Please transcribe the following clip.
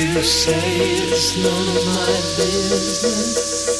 you say it's none of my business.